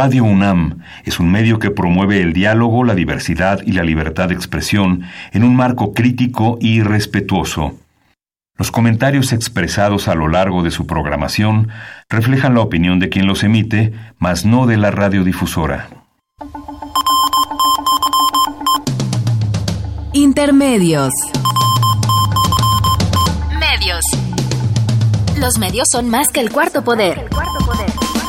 Radio UNAM es un medio que promueve el diálogo, la diversidad y la libertad de expresión en un marco crítico y respetuoso. Los comentarios expresados a lo largo de su programación reflejan la opinión de quien los emite, mas no de la radiodifusora. Intermedios. Medios. Los medios son más que el cuarto poder.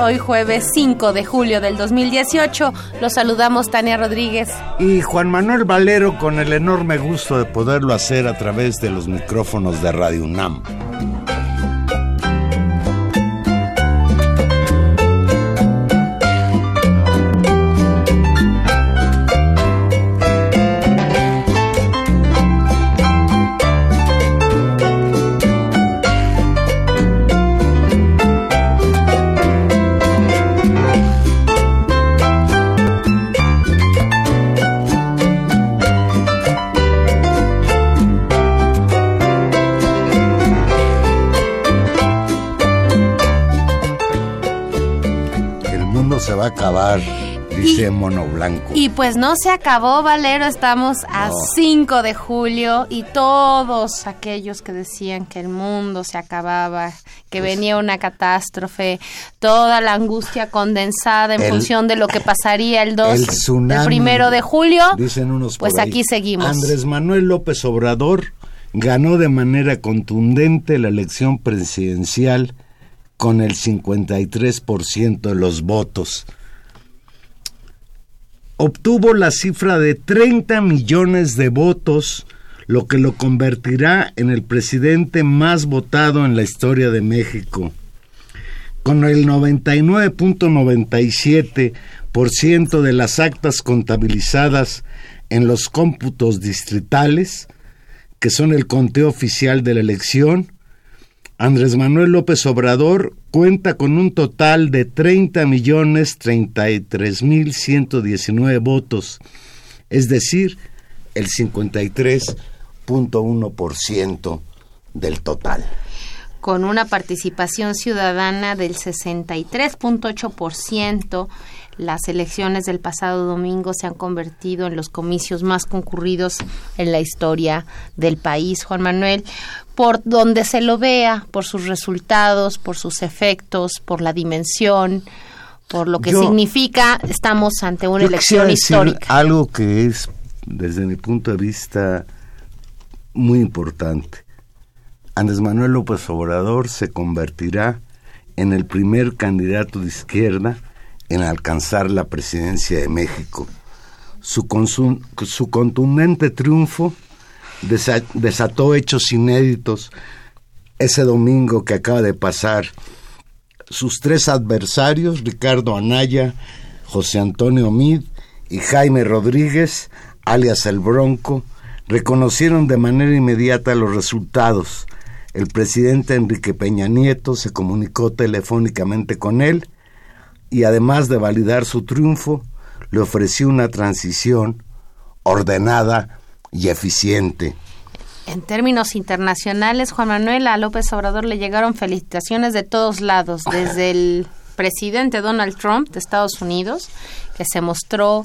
Hoy jueves 5 de julio del 2018. Los saludamos Tania Rodríguez y Juan Manuel Valero con el enorme gusto de poderlo hacer a través de los micrófonos de Radio UNAM. Mono Blanco. Y pues no se acabó, Valero, estamos a 5 de julio y todos aquellos que decían que el mundo se acababa, que pues venía una catástrofe, toda la angustia condensada en función de lo que pasaría el 2, el, primero de julio, dicen unos pues aquí seguimos. Andrés Manuel López Obrador ganó de manera contundente la elección presidencial con el 53% de los votos. Obtuvo la cifra de 30 millones de votos, lo que lo convertirá en el presidente más votado en la historia de México. Con el 99.97% de las actas contabilizadas en los cómputos distritales, que son el conteo oficial de la elección, Andrés Manuel López Obrador cuenta con un total de 30 millones 33 mil 119 votos, es decir, el 53.1% del total. Con una participación ciudadana del 63.8%, las elecciones del pasado domingo se han convertido en los comicios más concurridos en la historia del país. Juan Manuel, por donde se lo vea, por sus resultados, por sus efectos, por la dimensión, por lo que significa, estamos ante una elección histórica. Algo que es, desde mi punto de vista, muy importante. Andrés Manuel López Obrador se convertirá en el primer candidato de izquierda en alcanzar la presidencia de México. Su, su contundente triunfo desató hechos inéditos ese domingo que acaba de pasar. Sus tres adversarios, Ricardo Anaya, José Antonio Mid y Jaime Rodríguez, alias El Bronco, reconocieron de manera inmediata los resultados. El presidente Enrique Peña Nieto se comunicó telefónicamente con él y además de validar su triunfo, le ofreció una transición ordenada y eficiente. En términos internacionales, Juan Manuel, a López Obrador le llegaron felicitaciones de todos lados, desde el presidente Donald Trump de Estados Unidos, que se mostró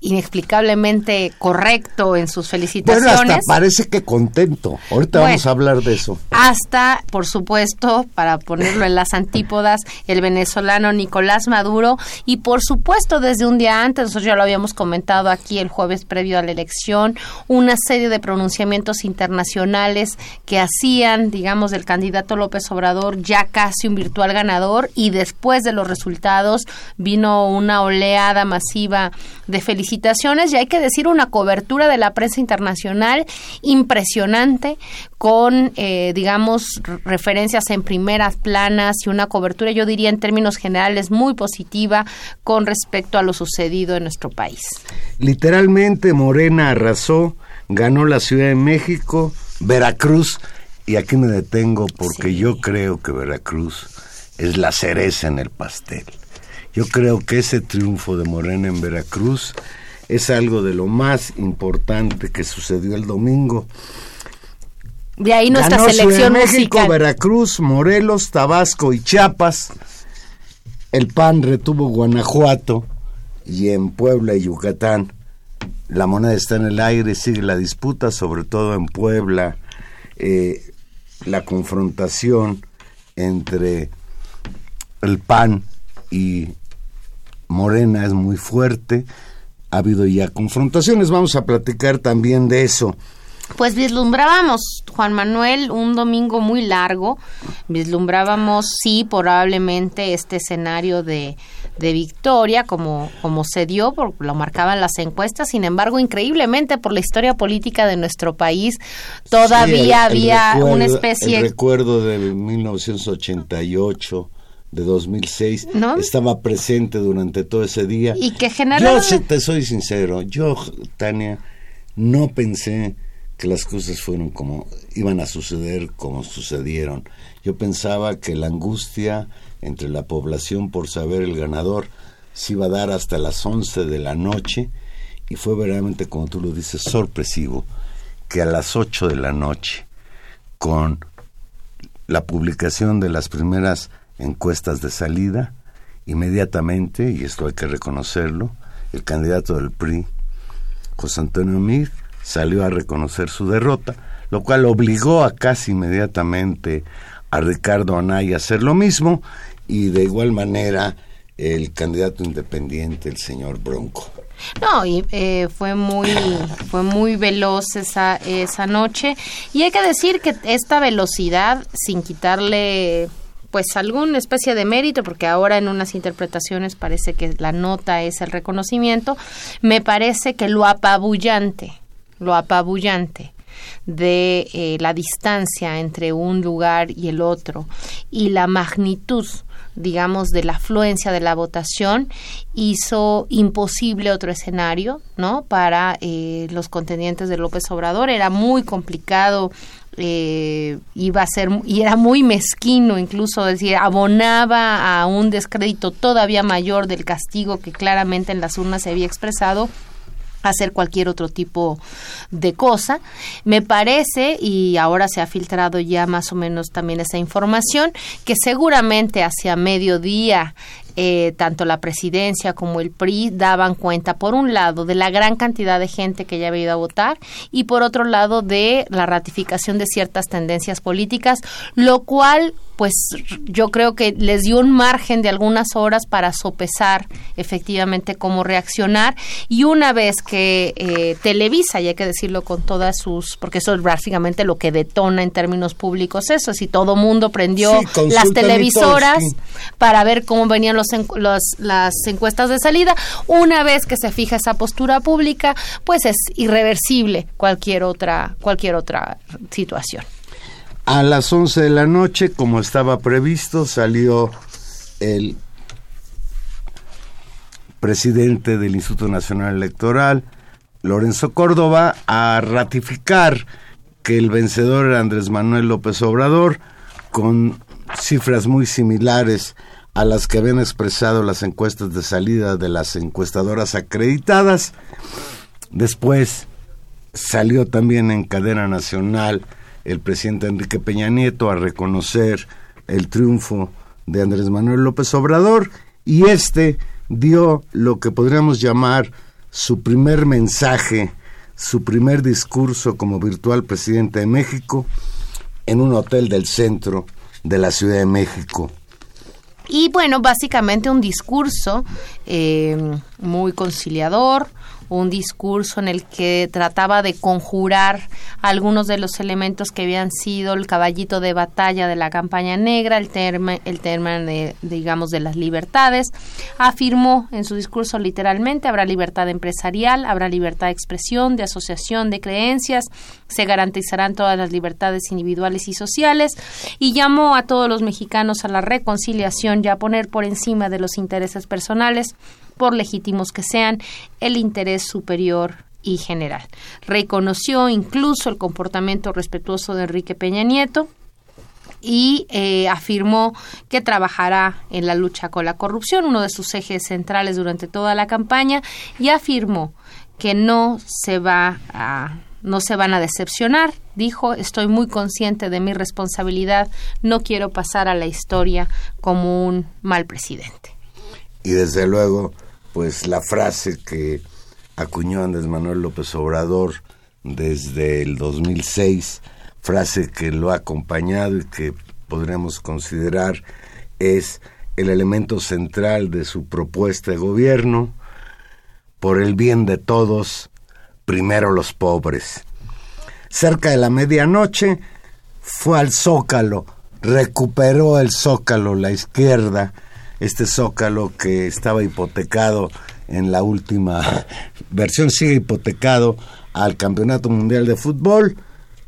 inexplicablemente correcto en sus felicitaciones. Bueno, hasta parece que contento. Ahorita vamos a hablar de eso. Hasta, por supuesto, para ponerlo en las antípodas, el venezolano Nicolás Maduro y por supuesto desde un día antes, nosotros ya lo habíamos comentado aquí el jueves previo a la elección, una serie de pronunciamientos internacionales que hacían, digamos, del candidato López Obrador ya casi un virtual ganador y después de los resultados vino una oleada masiva de felicitaciones y hay que decir una cobertura de la prensa internacional impresionante con, eh, digamos, referencias en primeras planas y una cobertura, yo diría en términos generales, muy positiva con respecto a lo sucedido en nuestro país. Literalmente Morena arrasó, ganó la Ciudad de México, Veracruz, y aquí me detengo porque yo creo que Veracruz es la cereza en el pastel. Yo creo que ese triunfo de Morena en Veracruz es algo de lo más importante que sucedió el domingo. De ahí nuestra selección México, Veracruz, Morelos, Tabasco y Chiapas. El PAN retuvo Guanajuato y en Puebla y Yucatán. La moneda está en el aire, sigue la disputa, sobre todo en Puebla, eh, la confrontación entre el PAN y Morena es muy fuerte ha habido ya confrontaciones. Vamos a platicar también de eso. Pues vislumbrábamos, Juan Manuel, un domingo muy largo. Vislumbrábamos, sí, probablemente este escenario de, de victoria, como, como se dio, porque lo marcaban las encuestas. Sin embargo, increíblemente, por la historia política de nuestro país, todavía había una especie. El recuerdo de 1988 de 2006 estaba presente durante todo ese día. Y que Yo te soy sincero, yo, Tania, no pensé que las cosas fueron como iban a suceder como sucedieron. Yo pensaba que la angustia entre la población por saber el ganador se iba a dar hasta las 11 de la noche y fue verdaderamente, como tú lo dices, sorpresivo que a las 8 de la noche, con la publicación de las primeras encuestas de salida, inmediatamente, y esto hay que reconocerlo, el candidato del PRI, José Antonio Mir, salió a reconocer su derrota, lo cual obligó a casi inmediatamente a Ricardo Anaya a hacer lo mismo, y de igual manera el candidato independiente, el señor Bronco. No, y eh, fue muy fue muy veloz esa esa noche y hay que decir que esta velocidad sin quitarle pues alguna especie de mérito, porque ahora en unas interpretaciones parece que la nota es el reconocimiento, me parece que lo apabullante, lo apabullante de eh, la distancia entre un lugar y el otro y la magnitud digamos, de la afluencia de la votación hizo imposible otro escenario, ¿no? Para eh, los contendientes de López Obrador. Era muy complicado eh, iba a ser y era muy mezquino incluso decir abonaba a un descrédito todavía mayor del castigo que claramente en las urnas se había expresado hacer cualquier otro tipo de cosa. Me parece, y ahora se ha filtrado ya más o menos también esa información, que seguramente hacia mediodía eh, tanto la presidencia como el PRI daban cuenta, por un lado, de la gran cantidad de gente que ya había ido a votar y por otro lado de la ratificación de ciertas tendencias políticas, lo cual pues yo creo que les dio un margen de algunas horas para sopesar efectivamente cómo reaccionar. Y una vez que eh, Televisa, y hay que decirlo con todas sus, porque eso es básicamente lo que detona en términos públicos eso, si todo mundo prendió las televisoras para ver cómo venían los, las encuestas de salida, una vez que se fija esa postura pública, pues es irreversible cualquier otra, cualquier otra situación. A las 11 de la noche, como estaba previsto, salió el presidente del Instituto Nacional Electoral, Lorenzo Córdoba, a ratificar que el vencedor era Andrés Manuel López Obrador, con cifras muy similares a las que habían expresado las encuestas de salida de las encuestadoras acreditadas. Después salió también en cadena nacional el presidente Enrique Peña Nieto a reconocer el triunfo de Andrés Manuel López Obrador y este dio lo que podríamos llamar su primer mensaje, su primer discurso como virtual presidente de México en un hotel del centro de la Ciudad de México. Y bueno, básicamente un discurso eh, muy conciliador, un discurso en el que trataba de conjurar algunos de los elementos que habían sido el caballito de batalla de la campaña negra, el tema, el tema de, digamos, de las libertades. Afirmó en su discurso literalmente, habrá libertad empresarial, habrá libertad de expresión, de asociación, de creencias, se garantizarán todas las libertades individuales y sociales y llamó a todos los mexicanos a la reconciliación y a poner por encima de los intereses personales por legítimos que sean, el interés superior y general. Reconoció incluso el comportamiento respetuoso de Enrique Peña Nieto, y eh, afirmó que trabajará en la lucha con la corrupción, uno de sus ejes centrales durante toda la campaña, y afirmó que no se va a no se van a decepcionar, dijo, estoy muy consciente de mi responsabilidad, no quiero pasar a la historia como un mal presidente. Y desde luego pues la frase que acuñó Andrés Manuel López Obrador desde el 2006, frase que lo ha acompañado y que podríamos considerar es el elemento central de su propuesta de gobierno, por el bien de todos, primero los pobres. Cerca de la medianoche fue al Zócalo, recuperó el Zócalo, la izquierda, este zócalo que estaba hipotecado en la última versión, sigue hipotecado al Campeonato Mundial de Fútbol.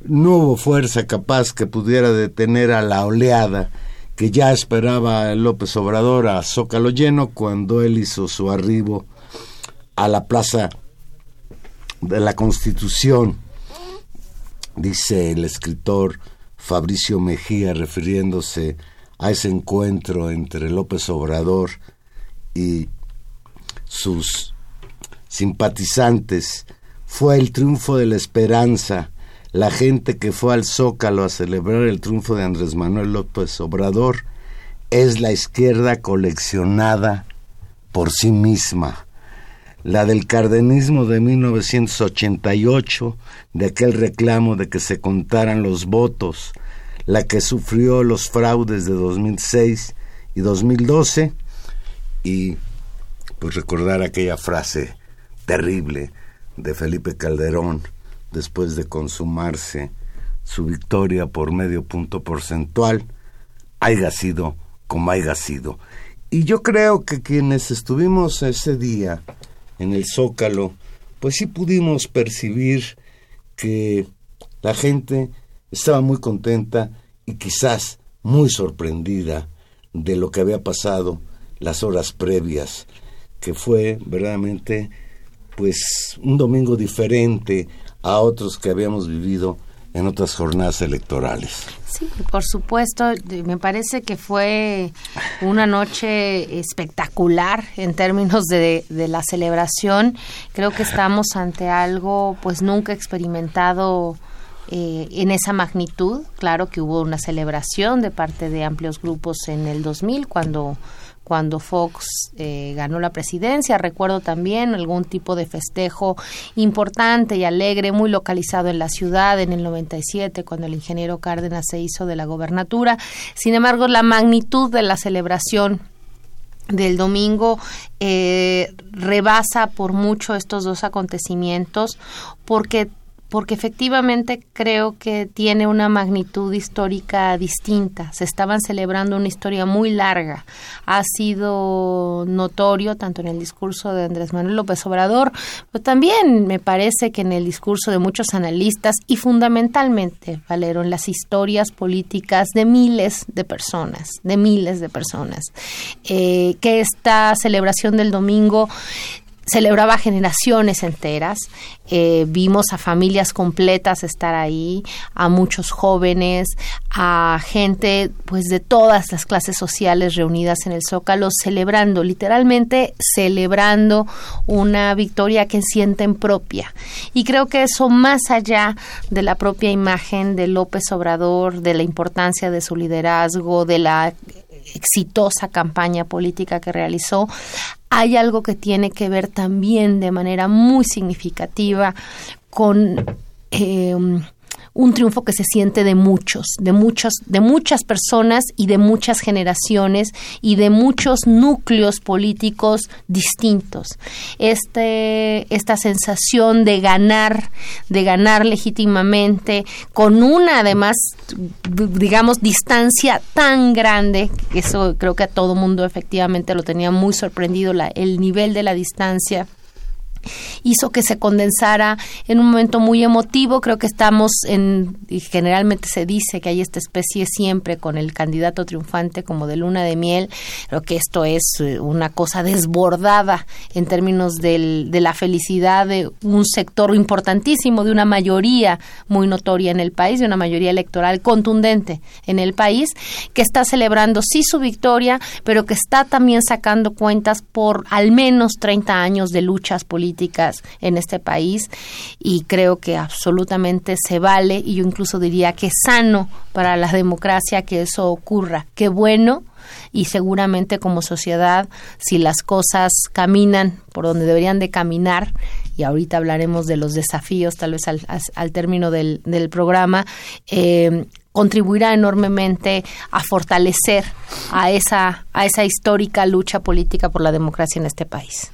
No hubo fuerza capaz que pudiera detener a la oleada que ya esperaba López Obrador a Zócalo lleno cuando él hizo su arribo a la Plaza de la Constitución, dice el escritor Fabricio Mejía refiriéndose a ese encuentro entre López Obrador y sus simpatizantes. Fue el triunfo de la esperanza, la gente que fue al Zócalo a celebrar el triunfo de Andrés Manuel López Obrador es la izquierda coleccionada por sí misma. La del cardenismo de 1988, de aquel reclamo de que se contaran los votos, la que sufrió los fraudes de 2006 y 2012 y pues recordar aquella frase terrible de Felipe Calderón después de consumarse su victoria por medio punto porcentual, haya sido como haya sido. Y yo creo que quienes estuvimos ese día en el Zócalo, pues sí pudimos percibir que la gente estaba muy contenta y quizás muy sorprendida de lo que había pasado las horas previas, que fue verdaderamente pues un domingo diferente a otros que habíamos vivido en otras jornadas electorales. Sí, por supuesto, me parece que fue una noche espectacular en términos de, de, la celebración. Creo que estamos ante algo pues nunca experimentado eh, en esa magnitud. Claro que hubo una celebración de parte de amplios grupos en el 2000 cuando cuando Fox eh, ganó la presidencia. Recuerdo también algún tipo de festejo importante y alegre, muy localizado en la ciudad en el 97, cuando el ingeniero Cárdenas se hizo de la gobernatura. Sin embargo, la magnitud de la celebración del domingo eh, rebasa por mucho estos dos acontecimientos porque porque efectivamente creo que tiene una magnitud histórica distinta. Se estaban celebrando una historia muy larga. Ha sido notorio tanto en el discurso de Andrés Manuel López Obrador, pero también me parece que en el discurso de muchos analistas y fundamentalmente, Valero, en las historias políticas de miles de personas, de miles de personas, eh, que esta celebración del domingo celebraba generaciones enteras, eh, vimos a familias completas estar ahí, a muchos jóvenes, a gente pues de todas las clases sociales reunidas en el Zócalo celebrando, literalmente celebrando una victoria que sienten propia. Y creo que eso más allá de la propia imagen de López Obrador, de la importancia de su liderazgo, de la exitosa campaña política que realizó, hay algo que tiene que ver también de manera muy significativa con eh, un triunfo que se siente de muchos, de muchos, de muchas personas y de muchas generaciones y de muchos núcleos políticos distintos. Este, esta sensación de ganar, de ganar legítimamente, con una además, digamos, distancia tan grande, que eso creo que a todo mundo efectivamente lo tenía muy sorprendido, la, el nivel de la distancia hizo que se condensara en un momento muy emotivo. Creo que estamos en, y generalmente se dice que hay esta especie siempre con el candidato triunfante como de luna de miel. Creo que esto es eh, una cosa desbordada en términos del, de la felicidad de un sector importantísimo, de una mayoría muy notoria en el país, de una mayoría electoral contundente en el país, que está celebrando sí su victoria, pero que está también sacando cuentas por al menos 30 años de luchas políticas en este país y creo que absolutamente se vale y yo incluso diría que es sano para la democracia que eso ocurra. Qué bueno y seguramente como sociedad, si las cosas caminan por donde deberían de caminar, y ahorita hablaremos de los desafíos tal vez al, término del, programa, eh, contribuirá enormemente a fortalecer a esa, a esa histórica lucha política por la democracia en este país.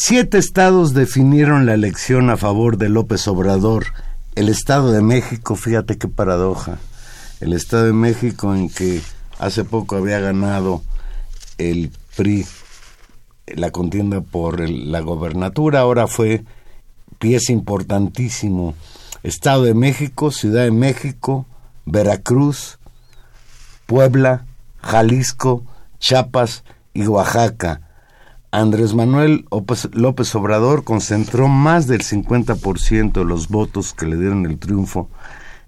Siete estados definieron la elección a favor de López Obrador. El Estado de México, fíjate qué paradoja. El Estado de México en que hace poco había ganado el PRI la contienda por la gobernatura, ahora fue pieza importantísimo. Estado de México, Ciudad de México, Veracruz, Puebla, Jalisco, Chiapas y Oaxaca. Andrés Manuel López Obrador concentró más del 50% de los votos que le dieron el triunfo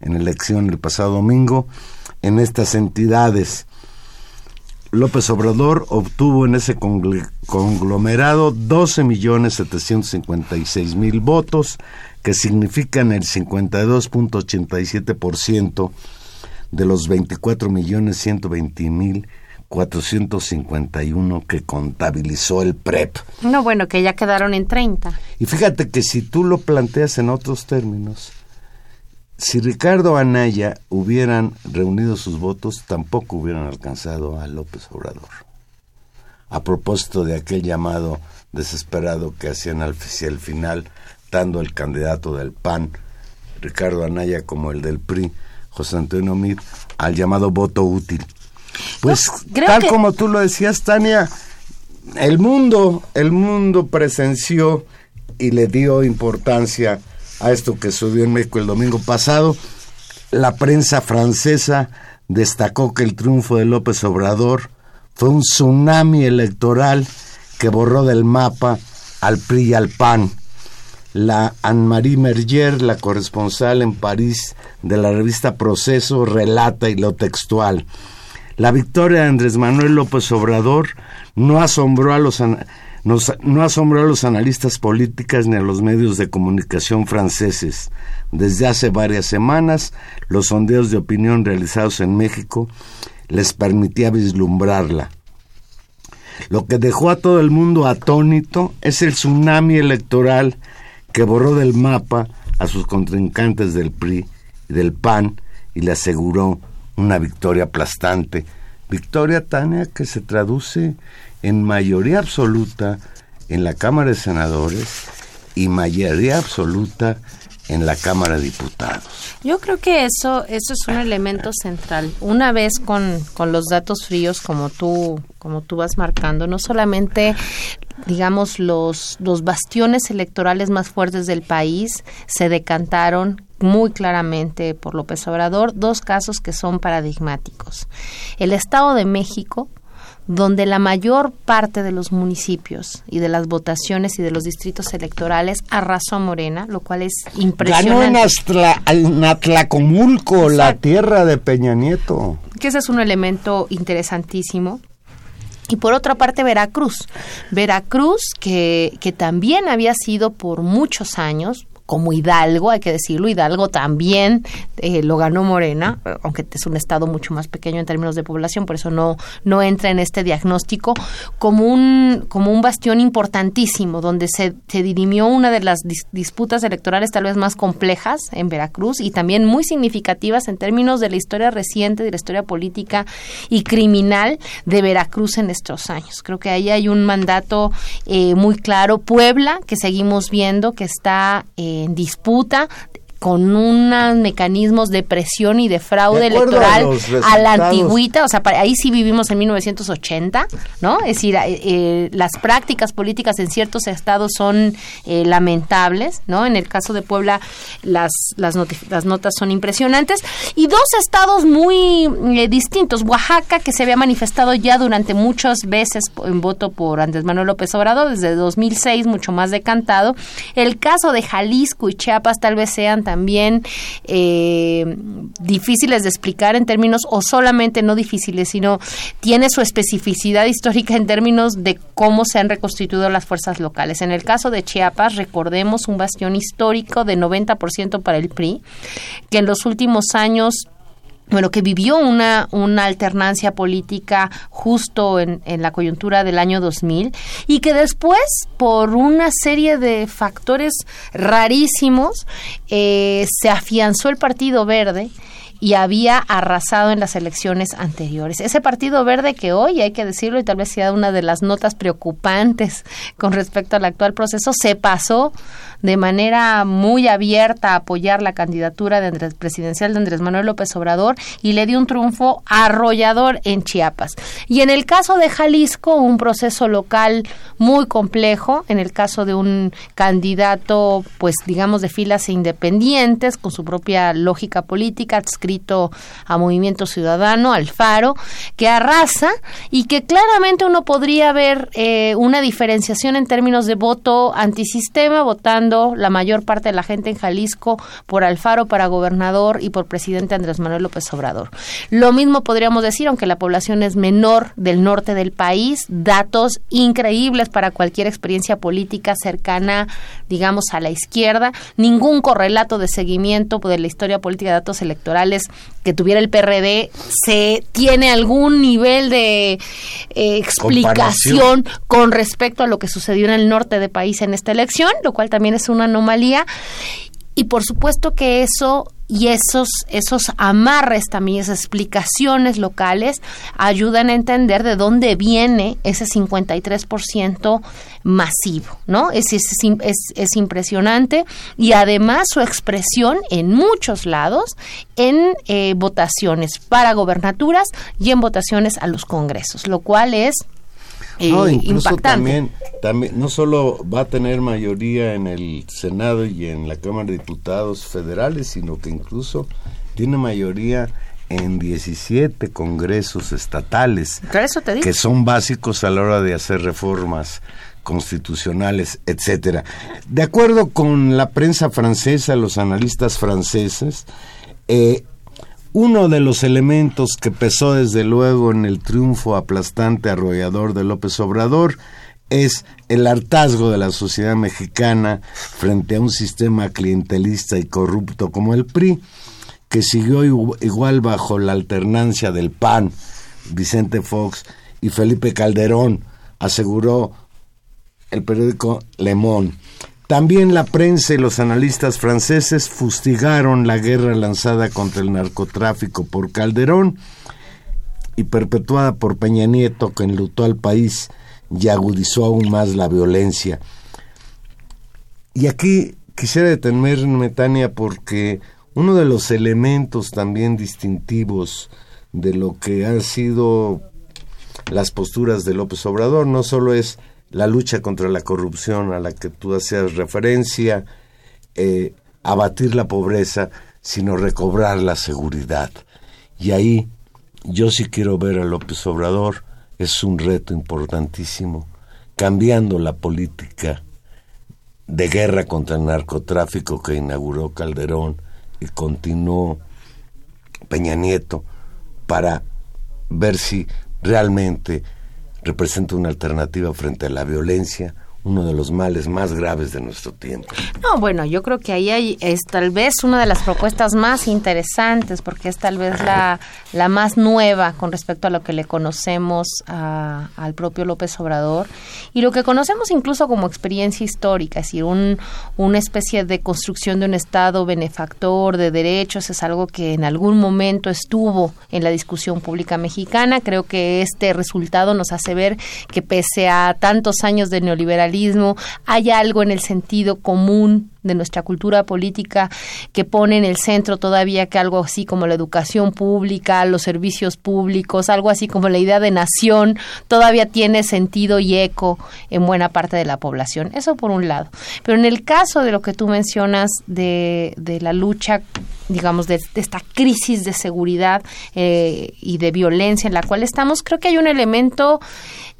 en elección el pasado domingo en estas entidades. López Obrador obtuvo en ese conglomerado 12.756.000 votos, que significan el 52.87% de los 24.120.000 451 que contabilizó el PREP. No, bueno, que ya quedaron en 30. Y fíjate que si tú lo planteas en otros términos, si Ricardo Anaya hubieran reunido sus votos, tampoco hubieran alcanzado a López Obrador. A propósito de aquel llamado desesperado que hacían al, final, dando el candidato del PAN, Ricardo Anaya, como el del PRI, José Antonio Mir, al llamado voto útil pues tal como tú lo decías, Tania, el mundo, el mundo presenció y le dio importancia a esto que subió en México el domingo pasado. La prensa francesa destacó que el triunfo de López Obrador fue un tsunami electoral que borró del mapa al PRI y al PAN. La Anne-Marie Merger, la corresponsal en París de la revista Proceso, relata y lo textual. La victoria de Andrés Manuel López Obrador no asombró a los no asombró a los analistas políticos ni a los medios de comunicación franceses. Desde hace varias semanas, los sondeos de opinión realizados en México les permitía vislumbrarla. Lo que dejó a todo el mundo atónito es el tsunami electoral que borró del mapa a sus contrincantes del PRI y del PAN y le aseguró una victoria aplastante. Victoria Tania que se traduce en mayoría absoluta en la Cámara de Senadores y mayoría absoluta en la Cámara de Diputados. Yo creo que eso, eso es un elemento central. Una vez con, con los datos fríos, como tú, como tú vas marcando, no solamente digamos los, los bastiones electorales más fuertes del país se decantaron muy claramente por López Obrador dos casos que son paradigmáticos. El Estado de México, donde la mayor parte de los municipios y de las votaciones y de los distritos electorales arrasó a Morena, lo cual es impresionante. Ganó en, Atlacomulco, la tierra de Peña Nieto. Que ese es un elemento interesantísimo. Y por otra parte, Veracruz. Veracruz, que, que también había sido por muchos años, como Hidalgo, hay que decirlo, Hidalgo también eh, lo ganó Morena, aunque es un estado mucho más pequeño en términos de población, por eso no, no entra en este diagnóstico, como un, como un bastión importantísimo, donde se, dirimió una de las disputas electorales tal vez más complejas en Veracruz y también muy significativas en términos de la historia reciente, de la historia política y criminal de Veracruz en estos años. Creo que ahí hay un mandato eh, muy claro. Puebla, que seguimos viendo que está... Eh, en disputa con unos mecanismos de presión y de fraude electoral a, la antigüita, o sea, ahí sí vivimos en 1980, ¿no? Es decir, eh, eh, las prácticas políticas en ciertos estados son eh, lamentables, ¿no? En el caso de Puebla las, las, las notas son impresionantes. Y dos estados muy distintos, Oaxaca, que se había manifestado ya durante muchas veces en voto por Andrés Manuel López Obrador, desde 2006, mucho más decantado. El caso de Jalisco y Chiapas tal vez sean también eh, difíciles de explicar en términos, o solamente no difíciles, sino tiene su especificidad histórica en términos de cómo se han reconstituido las fuerzas locales. En el caso de Chiapas, recordemos un bastión histórico de 90% para el PRI, que en los últimos años bueno, que vivió una, una alternancia política justo en, en, la coyuntura del año 2000 y que después, por una serie de factores rarísimos, eh, se afianzó el Partido Verde y había arrasado en las elecciones anteriores. Ese Partido Verde que hoy, hay que decirlo, y tal vez sea una de las notas preocupantes con respecto al actual proceso, se pasó de manera muy abierta a apoyar la candidatura de Andrés, presidencial de Andrés Manuel López Obrador y le dio un triunfo arrollador en Chiapas. Y en el caso de Jalisco, un proceso local muy complejo, en el caso de un candidato, pues digamos, de filas independientes, con su propia lógica política, adscrito a Movimiento Ciudadano, Alfaro, que arrasa y que claramente uno podría ver eh, una diferenciación en términos de voto antisistema, votando la mayor parte de la gente en Jalisco por Alfaro para gobernador y por presidente Andrés Manuel López Obrador. Lo mismo podríamos decir, aunque la población es menor del norte del país, datos increíbles para cualquier experiencia política cercana, digamos, a la izquierda, ningún correlato de seguimiento de la historia política de datos electorales que tuviera el PRD se tiene algún nivel de eh, explicación con respecto a lo que sucedió en el norte del país en esta elección, lo cual también es es una anomalía. Y por supuesto que eso y esos, esos amarres también, esas explicaciones locales, ayudan a entender de dónde viene ese 53% masivo, ¿no? Es, es, es, es, impresionante y además su expresión en muchos lados en eh, votaciones para gobernaturas y en votaciones a los congresos, lo cual es no, incluso También, también, no solo va a tener mayoría en el Senado y en la Cámara de Diputados federales, sino que incluso tiene mayoría en 17 congresos estatales, que son básicos a la hora de hacer reformas constitucionales, etcétera. De acuerdo con la prensa francesa, los analistas franceses, eh, uno de los elementos que pesó desde luego en el triunfo aplastante arrollador de López Obrador es el hartazgo de la sociedad mexicana frente a un sistema clientelista y corrupto como el PRI, que siguió igual bajo la alternancia del PAN, Vicente Fox y Felipe Calderón, aseguró el periódico Le Monde. También la prensa y los analistas franceses fustigaron la guerra lanzada contra el narcotráfico por Calderón y perpetuada por Peña Nieto, que enlutó al país y agudizó aún más la violencia. Y aquí quisiera detenerme, Tania, porque uno de los elementos también distintivos de lo que han sido las posturas de López Obrador no solo es la lucha contra la corrupción a la que tú hacías referencia, eh, abatir la pobreza, sino recobrar la seguridad. Y ahí yo sí quiero ver a López Obrador es un reto importantísimo, cambiando la política de guerra contra el narcotráfico que inauguró Calderón y continuó Peña Nieto para ver si realmente representa una alternativa frente a la violencia uno de los males más graves de nuestro tiempo. No, bueno, yo creo que ahí hay, es tal vez una de las propuestas más interesantes, porque es tal vez la, la más nueva con respecto a lo que le conocemos al propio López Obrador y lo que conocemos incluso como experiencia histórica, es decir, un, una especie de construcción de un Estado benefactor de derechos, es algo que en algún momento estuvo en la discusión pública mexicana. Creo que este resultado nos hace ver que pese a tantos años de neoliberalismo, hay algo en el sentido común de nuestra cultura política que pone en el centro todavía que algo así como la educación pública, los servicios públicos, algo así como la idea de nación todavía tiene sentido y eco en buena parte de la población. Eso por un lado. Pero en el caso de lo que tú mencionas de, de la lucha digamos, de, esta crisis de seguridad eh, y de violencia en la cual estamos, creo que hay un elemento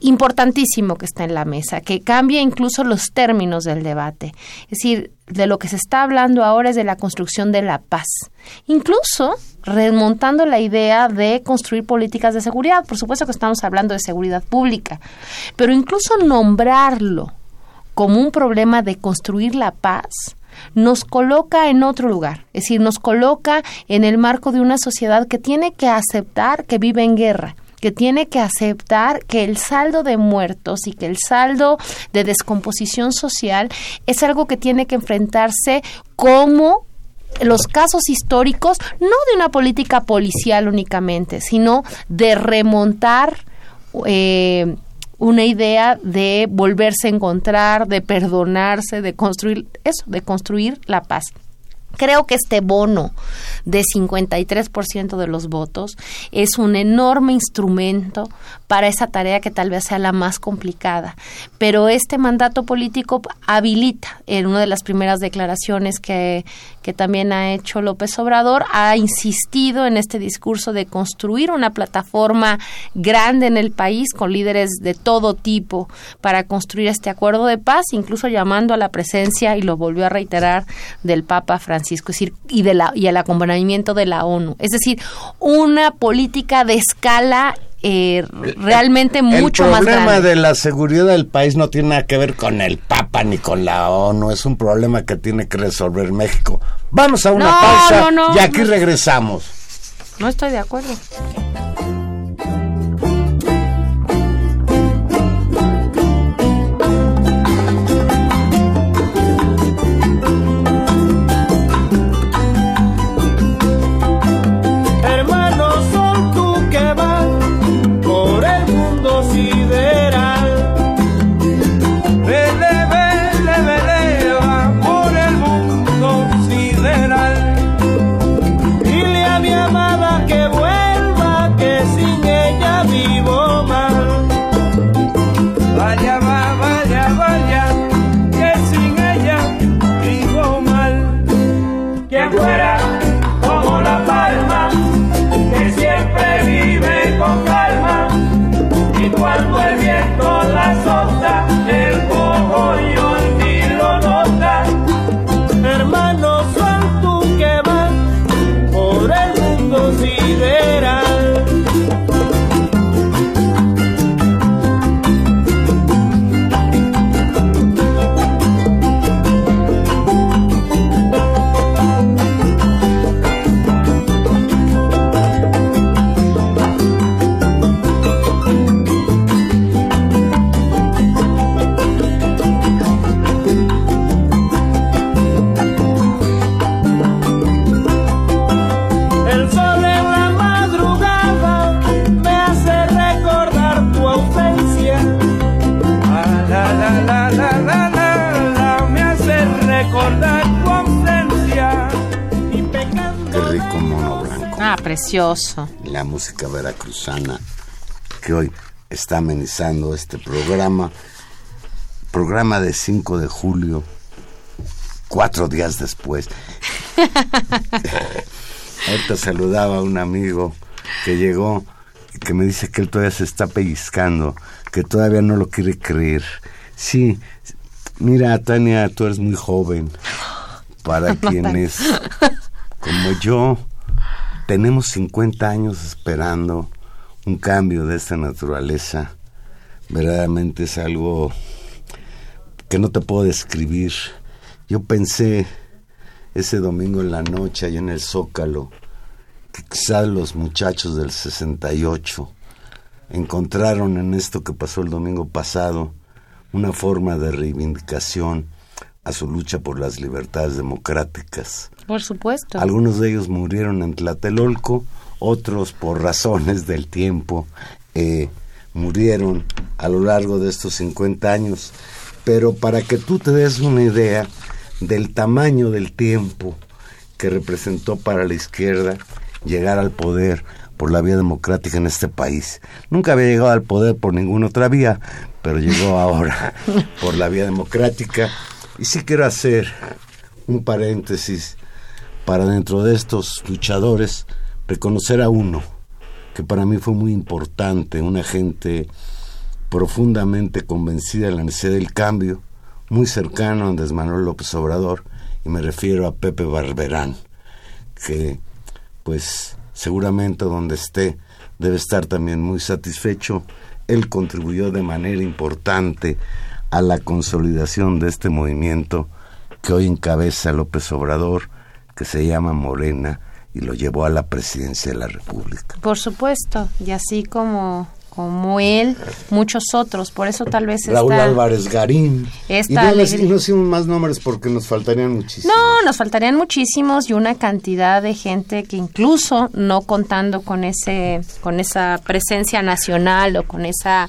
importantísimo que está en la mesa, que cambia incluso los términos del debate. Es decir, de lo que se está hablando ahora es de la construcción de la paz. Incluso remontando la idea de construir políticas de seguridad. Por supuesto que estamos hablando de seguridad pública, pero incluso nombrarlo como un problema de construir la paz nos coloca en otro lugar, es decir, nos coloca en el marco de una sociedad que tiene que aceptar que vive en guerra que tiene que aceptar que el saldo de muertos y que el saldo de descomposición social es algo que tiene que enfrentarse como los casos históricos, no de una política policial únicamente, sino de remontar eh, una idea de volverse a encontrar, de perdonarse, de construir eso, de construir la paz. Creo que este bono de 53% de los votos es un enorme instrumento para esa tarea que tal vez sea la más complicada. Pero este mandato político habilita, en una de las primeras declaraciones que, que también ha hecho López Obrador, ha insistido en este discurso de construir una plataforma grande en el país con líderes de todo tipo para construir este acuerdo de paz, incluso llamando a la presencia, y lo volvió a reiterar, del Papa Francisco y, de la, y al acompañamiento de la ONU. Es decir, una política de escala eh, realmente mucho más grande. El problema de la seguridad del país no tiene nada que ver con el Papa ni con la ONU, es un problema que tiene que resolver México. Vamos a una pausa y aquí regresamos. No estoy de acuerdo. Precioso. La música veracruzana que hoy está amenizando este programa. Programa de 5 de julio, cuatro días después. Ahorita saludaba a un amigo que llegó que me dice que él todavía se está pellizcando, que todavía no lo quiere creer. Sí, mira, Tania, tú eres muy joven. Para quienes, como yo, tenemos 50 años esperando un cambio de esta naturaleza, verdaderamente es algo que no te puedo describir. Yo pensé ese domingo en la noche, allá en el Zócalo, que quizás los muchachos del 68 encontraron en esto que pasó el domingo pasado una forma de reivindicación a su lucha por las libertades democráticas. Por supuesto. Algunos de ellos murieron en Tlatelolco, otros por razones del tiempo eh, murieron a lo largo de estos 50 años. Pero para que tú te des una idea del tamaño del tiempo que representó para la izquierda llegar al poder por la vía democrática en este país. Nunca había llegado al poder por ninguna otra vía, pero llegó ahora por la vía democrática. Y sí quiero hacer un paréntesis para dentro de estos luchadores reconocer a uno que para mí fue muy importante, una gente profundamente convencida de la necesidad del cambio, muy cercano a Andrés Manuel López Obrador, y me refiero a Pepe Barberán, que pues seguramente donde esté debe estar también muy satisfecho. Él contribuyó de manera importante a la consolidación de este movimiento que hoy encabeza López Obrador, que se llama Morena, y lo llevó a la presidencia de la República. Por supuesto, y así como como él, muchos otros. Por eso tal vez Raúl Álvarez Garín. y, no, decimos más nombres porque nos faltarían muchísimos. No, nos faltarían muchísimos y una cantidad de gente que incluso no contando con ese, con esa presencia nacional o con esa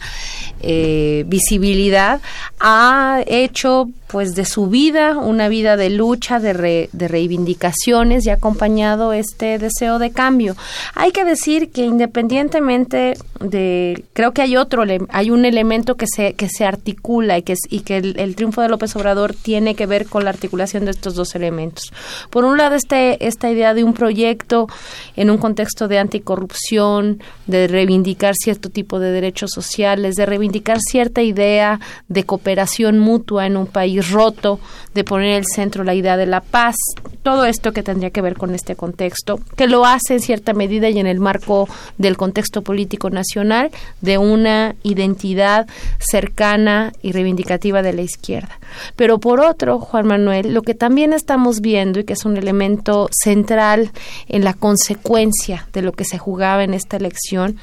eh, visibilidad, ha hecho pues de su vida, una vida de lucha, de, de reivindicaciones y acompañado este deseo de cambio. Hay que decir que independientemente de, creo que hay otro, hay un elemento que se, que se articula y que, y que el, triunfo de López Obrador tiene que ver con la articulación de estos dos elementos. Por un lado, este, esta idea de un proyecto en un contexto de anticorrupción, de reivindicar cierto tipo de derechos sociales, de reivindicar cierta idea de cooperación mutua en un país roto, de poner en el centro la idea de la paz, todo esto que tendría que ver con este contexto, que lo hace en cierta medida y en el marco del contexto político nacional de una identidad cercana y reivindicativa de la izquierda. Pero por otro, Juan Manuel, lo que también estamos viendo y que es un elemento central en la consecuencia de lo que se jugaba en esta elección,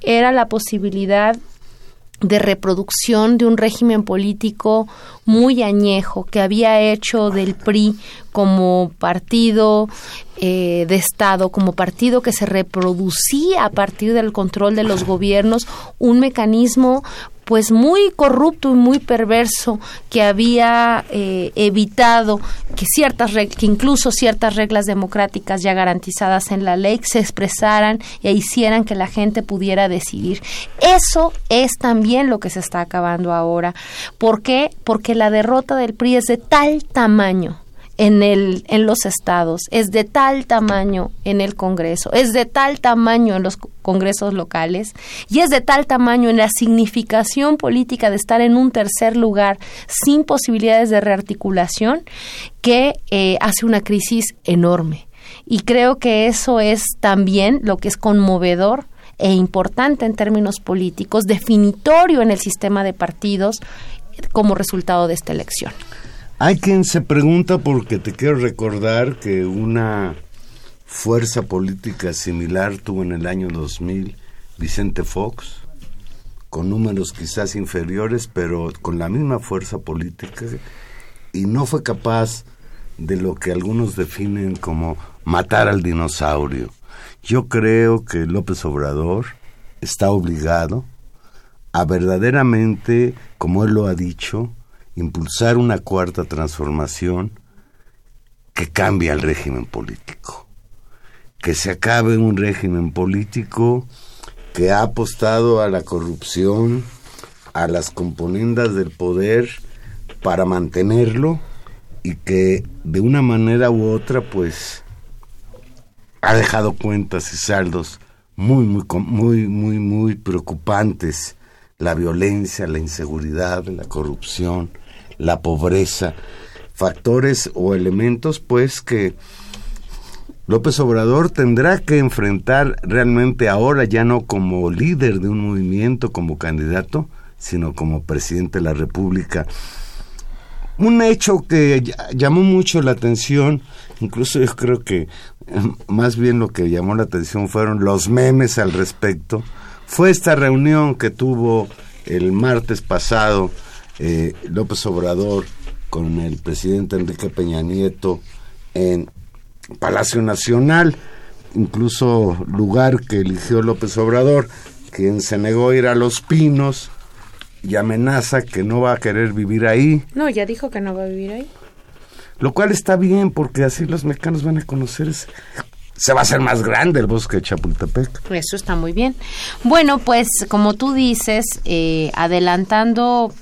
era la posibilidad de reproducción de un régimen político muy añejo que había hecho del PRI como partido eh, de Estado, como partido que se reproducía a partir del control de los gobiernos, un mecanismo pues muy corrupto y muy perverso que había eh, evitado que ciertas que incluso ciertas reglas democráticas ya garantizadas en la ley se expresaran e hicieran que la gente pudiera decidir. Eso es también lo que se está acabando ahora. ¿Por qué? Porque la derrota del PRI es de tal tamaño en, el, en los estados, es de tal tamaño en el Congreso, es de tal tamaño en los congresos locales y es de tal tamaño en la significación política de estar en un tercer lugar sin posibilidades de rearticulación que eh, hace una crisis enorme. Y creo que eso es también lo que es conmovedor e importante en términos políticos, definitorio en el sistema de partidos como resultado de esta elección. Hay quien se pregunta porque te quiero recordar que una fuerza política similar tuvo en el año 2000 Vicente Fox, con números quizás inferiores, pero con la misma fuerza política, y no fue capaz de lo que algunos definen como matar al dinosaurio. Yo creo que López Obrador está obligado a verdaderamente, como él lo ha dicho, impulsar una cuarta transformación que cambie al régimen político. Que se acabe un régimen político que ha apostado a la corrupción, a las componendas del poder para mantenerlo y que de una manera u otra pues ha dejado cuentas y saldos muy, muy, muy, muy, muy preocupantes. La violencia, la inseguridad, la corrupción, la pobreza, factores o elementos pues que López Obrador tendrá que enfrentar realmente ahora ya no como líder de un movimiento, como candidato, sino como presidente de la República. Un hecho que llamó mucho la atención, incluso yo creo que em, más bien lo que llamó la atención fueron los memes al respecto, fue esta reunión que tuvo el martes pasado eh, López Obrador con el presidente Enrique Peña Nieto en Palacio Nacional, incluso lugar que eligió López Obrador, quien se negó a ir a Los Pinos y amenaza que no va a querer vivir ahí. No, ya dijo que no va a vivir ahí. Lo cual está bien porque así los mexicanos van a conocer se va a hacer más grande el bosque de Chapultepec. Eso está muy bien. Bueno, pues como tú dices, eh, adelantando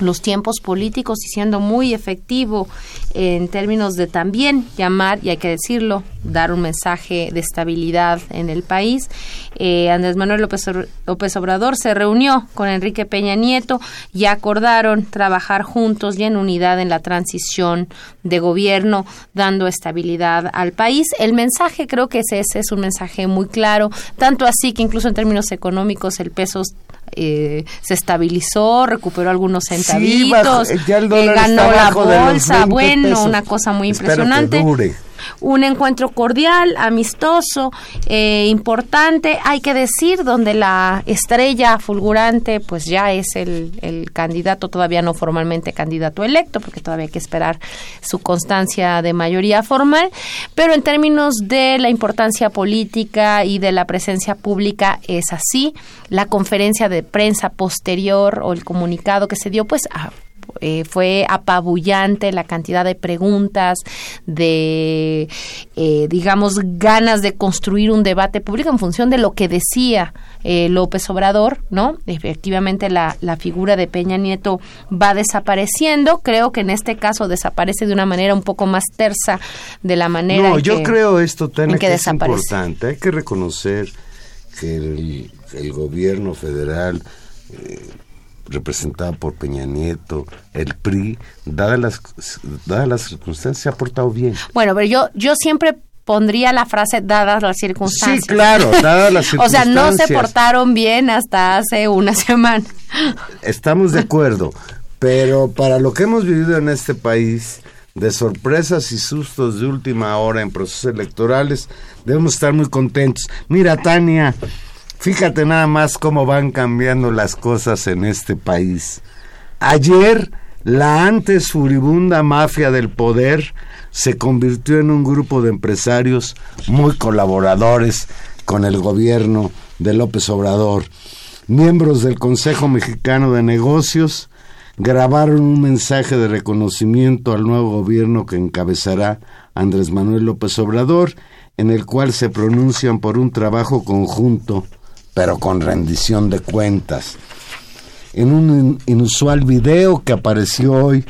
los tiempos políticos y siendo muy efectivo en términos de también llamar, y hay que decirlo, dar un mensaje de estabilidad en el país. Eh, Andrés Manuel López, López Obrador se reunió con Enrique Peña Nieto y acordaron trabajar juntos y en unidad en la transición de gobierno, dando estabilidad al país. El mensaje creo que ese es un mensaje muy claro, tanto así que incluso en términos económicos el peso eh, se estabilizó, recuperó algunos centavitos, eh, ganó la bolsa, bueno, una cosa muy impresionante un encuentro cordial, amistoso, eh, importante, hay que decir, donde la estrella fulgurante pues ya es el, el candidato, todavía no formalmente candidato electo, porque todavía hay que esperar su constancia de mayoría formal, pero en términos de la importancia política y de la presencia pública es así. La conferencia de prensa posterior o el comunicado que se dio, pues eh, fue apabullante la cantidad de preguntas, de, eh, digamos, ganas de construir un debate público en función de lo que decía eh, López Obrador, ¿no? Efectivamente, la, la figura de Peña Nieto va desapareciendo. Creo que en este caso desaparece de una manera un poco más tersa de la manera. No, yo creo esto, tiene que, es importante. Hay que reconocer que el, el gobierno federal representada por Peña Nieto, el PRI, dadas las, dadas las circunstancias, se ha portado bien. Bueno, pero yo, yo siempre pondría la frase dadas las circunstancias. Sí, claro, dadas las circunstancias. o sea, no se portaron bien hasta hace una semana. Estamos de acuerdo, pero para lo que hemos vivido en este país, de sorpresas y sustos de última hora en procesos electorales, debemos estar muy contentos. Mira, Tania, Fíjate nada más cómo van cambiando las cosas en este país. Ayer, la antes furibunda mafia del poder se convirtió en un grupo de empresarios muy colaboradores con el gobierno de López Obrador. Miembros del Consejo Mexicano de Negocios grabaron un mensaje de reconocimiento al nuevo gobierno que encabezará Andrés Manuel López Obrador, en el cual se pronuncian por un trabajo conjunto pero con rendición de cuentas. En un inusual video que apareció hoy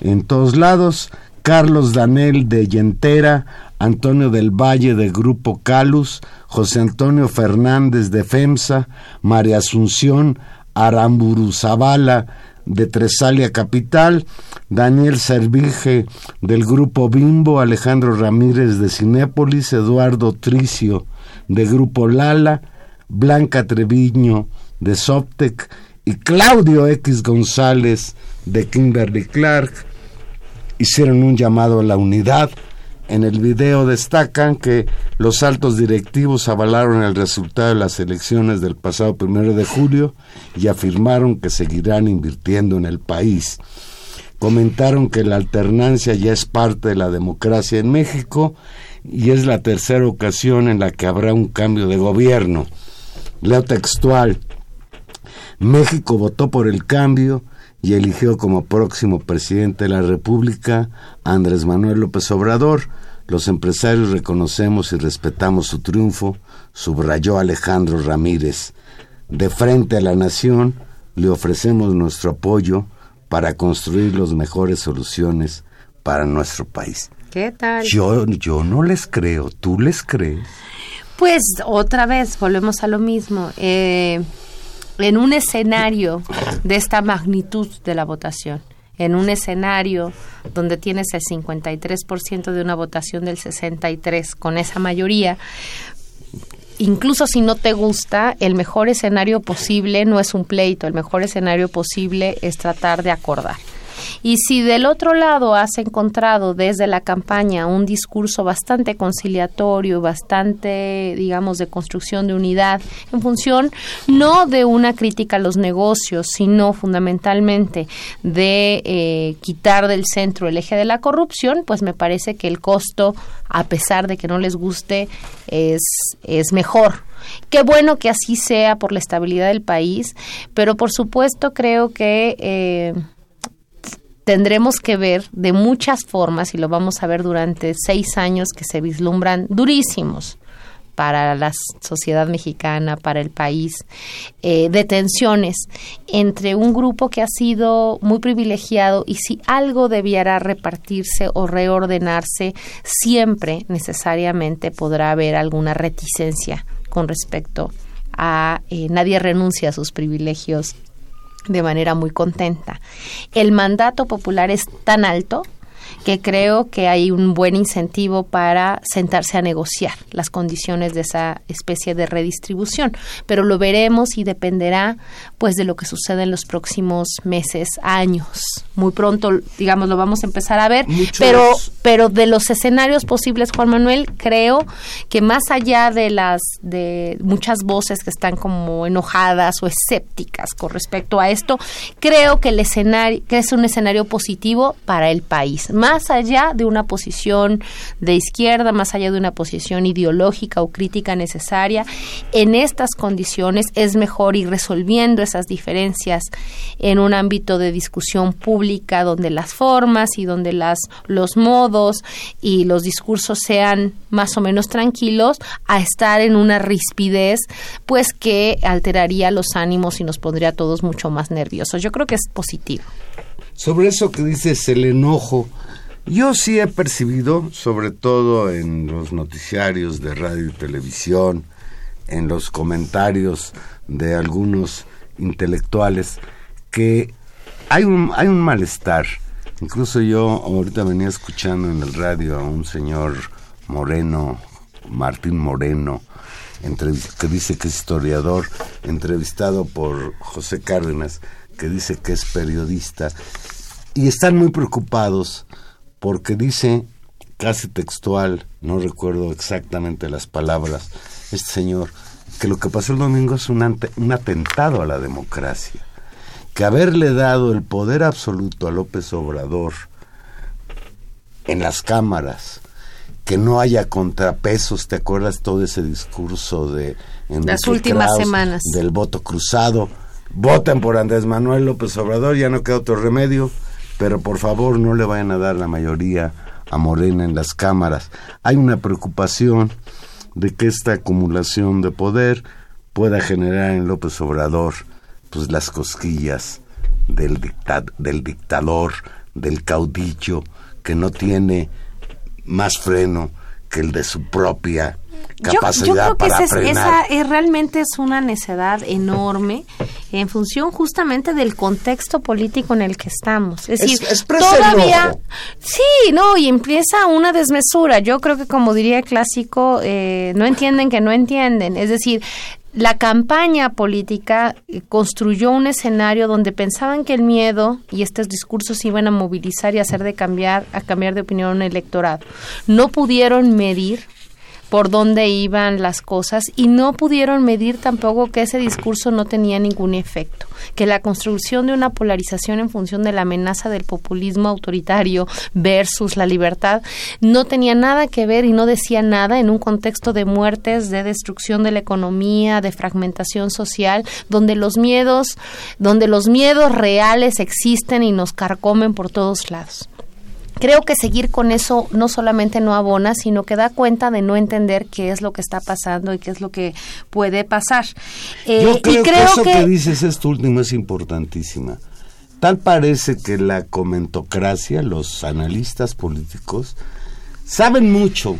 en todos lados, Carlos Danel de Yentera, Antonio del Valle de Grupo Calus, José Antonio Fernández de FEMSA, María Asunción Aramburu Zavala de Tresalia Capital, Daniel Servige del Grupo Bimbo, Alejandro Ramírez de Cinépolis, Eduardo Tricio de Grupo Lala, Blanca Treviño de Soptec y Claudio X González de Kimberly Clark hicieron un llamado a la unidad. En el video destacan que los altos directivos avalaron el resultado de las elecciones del pasado primero de julio y afirmaron que seguirán invirtiendo en el país. Comentaron que la alternancia ya es parte de la democracia en México y es la tercera ocasión en la que habrá un cambio de gobierno. Leo textual. México votó por el cambio y eligió como próximo presidente de la República Andrés Manuel López Obrador. Los empresarios reconocemos y respetamos su triunfo, subrayó Alejandro Ramírez. De frente a la nación, le ofrecemos nuestro apoyo para construir las mejores soluciones para nuestro país. ¿Qué tal? Yo, yo no les creo, ¿tú les crees? Pues otra vez, volvemos a lo mismo. Eh, en un escenario de esta magnitud de la votación, en un escenario donde tienes el 53% de una votación del 63 con esa mayoría, incluso si no te gusta, el mejor escenario posible no es un pleito, el mejor escenario posible es tratar de acordar. Y si del otro lado has encontrado desde la campaña un discurso bastante conciliatorio, bastante, digamos, de construcción de unidad, en función no de una crítica a los negocios, sino fundamentalmente de eh, quitar del centro el eje de la corrupción, pues me parece que el costo, a pesar de que no les guste, es, es mejor. Qué bueno que así sea por la estabilidad del país, pero por supuesto creo que eh, tendremos que ver de muchas formas, y lo vamos a ver durante seis años que se vislumbran durísimos para la sociedad mexicana, para el país, eh, de tensiones entre un grupo que ha sido muy privilegiado y si algo debiera repartirse o reordenarse, siempre necesariamente podrá haber alguna reticencia con respecto a eh, nadie renuncia a sus privilegios de manera muy contenta. El mandato popular es tan alto que creo que hay un buen incentivo para sentarse a negociar las condiciones de esa especie de redistribución, pero lo veremos y dependerá pues de lo que suceda en los próximos meses, años. Muy pronto, digamos, lo vamos a empezar a ver, pero pero de los escenarios posibles, Juan Manuel, creo que más allá de las de muchas voces que están como enojadas o escépticas con respecto a esto, creo que el escenario que es un escenario positivo para el país. Más allá de una posición de izquierda, más allá de una posición ideológica o crítica necesaria, en estas condiciones es mejor ir resolviendo esas diferencias en un ámbito de discusión pública donde las formas y donde las los modos y los discursos sean más o menos tranquilos a estar en una rispidez pues que alteraría los ánimos y nos pondría a todos mucho más nerviosos. Yo creo que es positivo. Sobre eso que dices, el enojo, yo sí he percibido, sobre todo en los noticiarios de radio y televisión, en los comentarios de algunos intelectuales, que hay un, hay un malestar. Incluso yo ahorita venía escuchando en el radio a un señor Moreno, Martín Moreno, que dice que es historiador, entrevistado por José Cárdenas, que dice que es periodista, y están muy preocupados porque dice casi textual, no recuerdo exactamente las palabras, este señor, que lo que pasó el domingo es un, un atentado a la democracia, que haberle dado el poder absoluto a López Obrador en las cámaras, que no haya contrapesos, ¿te acuerdas todo ese discurso de en las últimas semanas del voto cruzado? Voten por Andrés Manuel López Obrador, ya no queda otro remedio pero por favor no le vayan a dar la mayoría a Morena en las cámaras. Hay una preocupación de que esta acumulación de poder pueda generar en López Obrador pues las cosquillas del, del dictador, del caudillo, que no tiene más freno que el de su propia capacidad yo, creo que esa, es, realmente es una necedad enorme en función justamente del contexto político en el que estamos. Es, decir, todavía sí, no, y empieza una desmesura. Yo creo que como diría el clásico, eh, no entienden que no entienden. Es decir, la campaña política eh, construyó un escenario donde pensaban que el miedo y estos discursos iban a movilizar y hacer de cambiar a cambiar de opinión un electorado. No pudieron medir por dónde iban las cosas y no pudieron medir tampoco que ese discurso no tenía ningún efecto, que la construcción de una polarización en función de la amenaza del populismo autoritario versus la libertad no tenía nada que ver y no decía nada en un contexto de muertes, de destrucción de la economía, de fragmentación social, donde los miedos, donde los miedos reales existen y nos carcomen por todos lados creo que seguir con eso no solamente no abona, sino que da cuenta de no entender qué es lo que está pasando y qué es lo que puede pasar. Eh, Yo creo, que eso que... dices, esto último, es importantísima. Tal parece que la comentocracia, los analistas políticos, saben mucho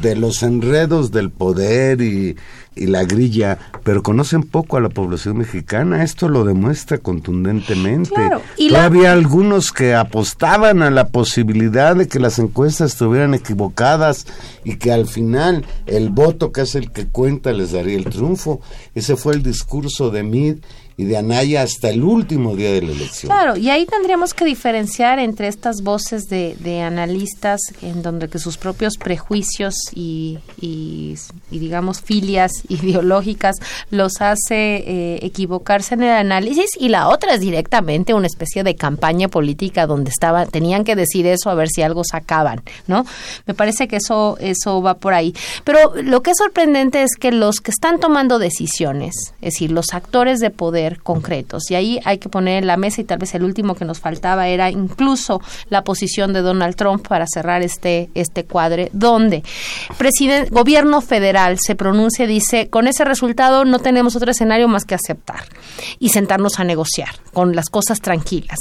de los enredos del poder y, y la grilla, pero conocen poco a la población mexicana. Esto lo demuestra contundentemente. Claro, y Todavía algunos que apostaban a la posibilidad de que las encuestas estuvieran equivocadas y que al final el voto que es el que cuenta les daría el triunfo. Ese fue el discurso de Mid y de Anaya hasta el último día de la elección. Claro, y ahí tendríamos que diferenciar entre estas voces de, de analistas en donde que sus propios prejuicios y, y, digamos filias ideológicas los hace eh, equivocarse en el análisis y la otra es directamente una especie de campaña política donde estaban tenían que decir eso a ver si algo sacaban, ¿no? Me parece que eso eso va por ahí. Pero lo que es sorprendente es que los que están tomando decisiones, es decir, los actores de poder concretos. Y ahí hay que poner en la mesa, y tal vez el último que nos faltaba era incluso la posición de Donald Trump para cerrar este, este cuadre, donde presidente, gobierno federal se pronuncia y dice, con ese resultado no tenemos otro escenario más que aceptar y sentarnos a negociar con las cosas tranquilas.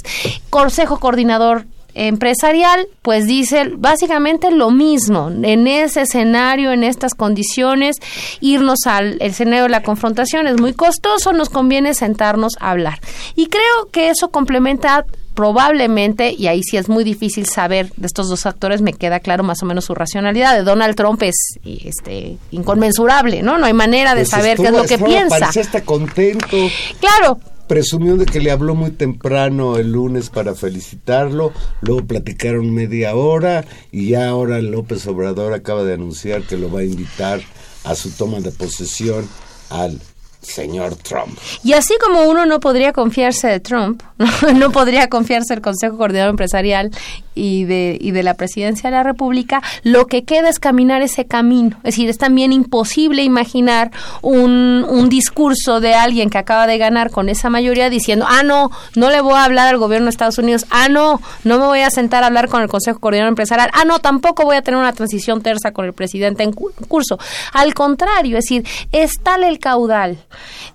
Consejo coordinador empresarial, pues dice básicamente lo mismo. En ese escenario, en estas condiciones, irnos al escenario de la confrontación es muy costoso, nos conviene sentarnos a hablar. Y creo que eso complementa probablemente, y ahí sí es muy difícil saber de estos dos actores, me queda claro más o menos su racionalidad. De Donald Trump es este, inconmensurable, ¿no? No hay manera de Pues saber qué es lo que estuvo- piensa. Parecía hasta contento. Claro, Presumió de que le habló muy temprano el lunes para felicitarlo, luego platicaron media hora y ya ahora López Obrador acaba de anunciar que lo va a invitar a su toma de posesión al señor Trump. Y así como uno no podría confiarse de Trump, no podría confiarse del Consejo Coordinador Empresarial y de, y de la Presidencia de la República, lo que queda es caminar ese camino. Es decir, es también imposible imaginar un, un discurso de alguien que acaba de ganar con esa mayoría diciendo, ah, no, no le voy a hablar al gobierno de Estados Unidos, ah, no, no me voy a sentar a hablar con el Consejo Coordinador Empresarial, ah, no, tampoco voy a tener una transición tersa con el presidente en cu- curso. Al contrario, es decir, es tal el caudal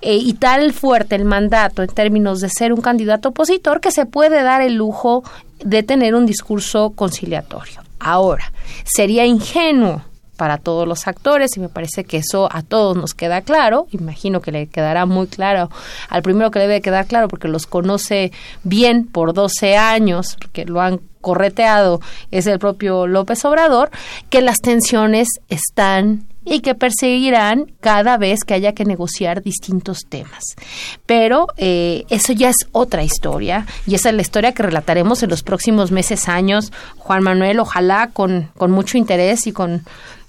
eh, y tal fuerte el mandato en términos de ser un candidato opositor que se puede dar el lujo de tener un discurso conciliatorio. Ahora, sería ingenuo para todos los actores y me parece que eso a todos nos queda claro, imagino que le quedará muy claro al primero que le debe quedar claro porque los conoce bien por 12 años, porque lo han correteado, es el propio López Obrador, que las tensiones están y que perseguirán cada vez que haya que negociar distintos temas. Pero eh, eso ya es otra historia y esa es la historia que relataremos en los próximos meses, años. Juan Manuel, ojalá con, con mucho interés y con,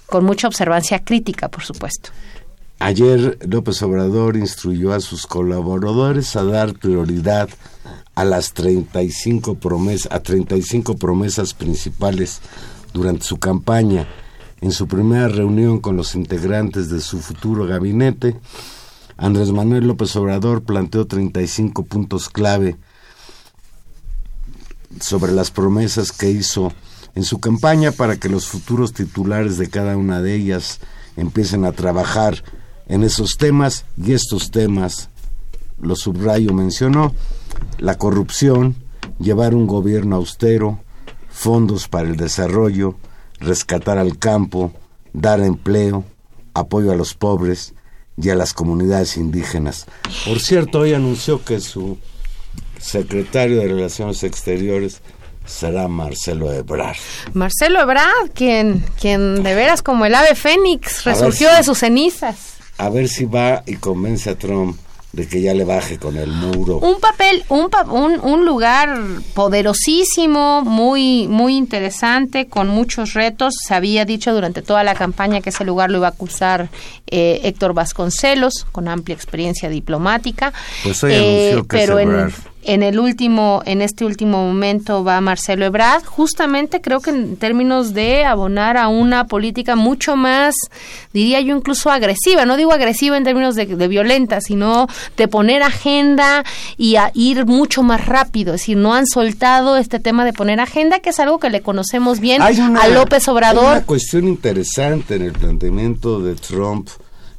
con mucha observancia crítica, por supuesto. Ayer López Obrador instruyó a sus colaboradores a dar prioridad a las 35 promesas, a 35 promesas principales durante su campaña. En su primera reunión con los integrantes de su futuro gabinete, Andrés Manuel López Obrador planteó 35 puntos clave sobre las promesas que hizo en su campaña para que los futuros titulares de cada una de ellas empiecen a trabajar en esos temas y estos temas, lo subrayo mencionó, la corrupción, llevar un gobierno austero, fondos para el desarrollo, rescatar al campo, dar empleo, apoyo a los pobres y a las comunidades indígenas. Por cierto, hoy anunció que su secretario de Relaciones Exteriores será Marcelo Ebrard. Marcelo Ebrard, quien, quien de veras como el ave fénix resurgió si- de sus cenizas. A ver si va y convence a Trump de que ya le baje con el muro. un papel, un, pa- un, un lugar poderosísimo, muy, muy interesante, con muchos retos. Se había dicho durante toda la campaña que ese lugar lo iba a acusar eh, Héctor Vasconcelos, con amplia experiencia diplomática. Pues hoy anunció que es pero en. En el último, en este último momento va Marcelo Ebrard, justamente creo que en términos de abonar a una política mucho más, diría yo incluso agresiva, no digo agresiva en términos de, de violenta, sino de poner agenda y a ir mucho más rápido, es decir, no han soltado este tema de poner agenda, que es algo que le conocemos bien Hay una- a López Hay Obrador. una cuestión interesante en el planteamiento de Trump,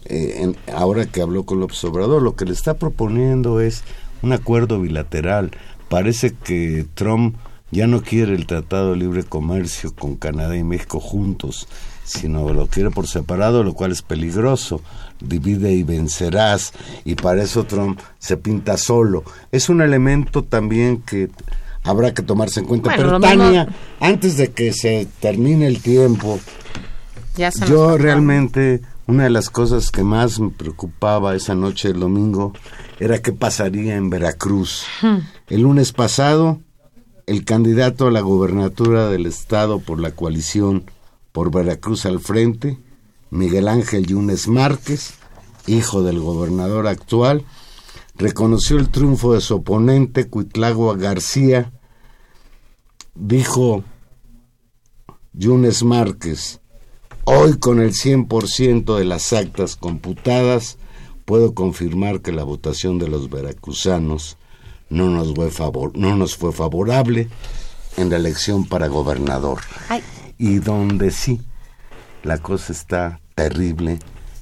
eh, en- ahora que habló con López Obrador, lo que le está proponiendo es un acuerdo bilateral. Parece que Trump ya no quiere el Tratado de Libre Comercio con Canadá y México juntos, sino lo quiere por separado, lo cual es peligroso. Divide y vencerás, y para eso Trump se pinta solo. Es un elemento también que habrá que tomarse en cuenta. Pero Tania, antes de que se termine el tiempo, yo realmente una de las cosas que más me preocupaba esa noche del domingo era qué pasaría en Veracruz. Hmm. El lunes pasado, el candidato a la gobernatura del estado por la coalición por Veracruz al frente, Miguel Ángel Yunes Márquez, hijo del gobernador actual, reconoció el triunfo de su oponente, Cuitlagua García. Dijo Yunes Márquez, hoy con el 100% de las actas computadas, puedo confirmar que la votación de los veracruzanos no nos fue, favor, no nos fue favorable en la elección para gobernador. Y donde sí la cosa está terrible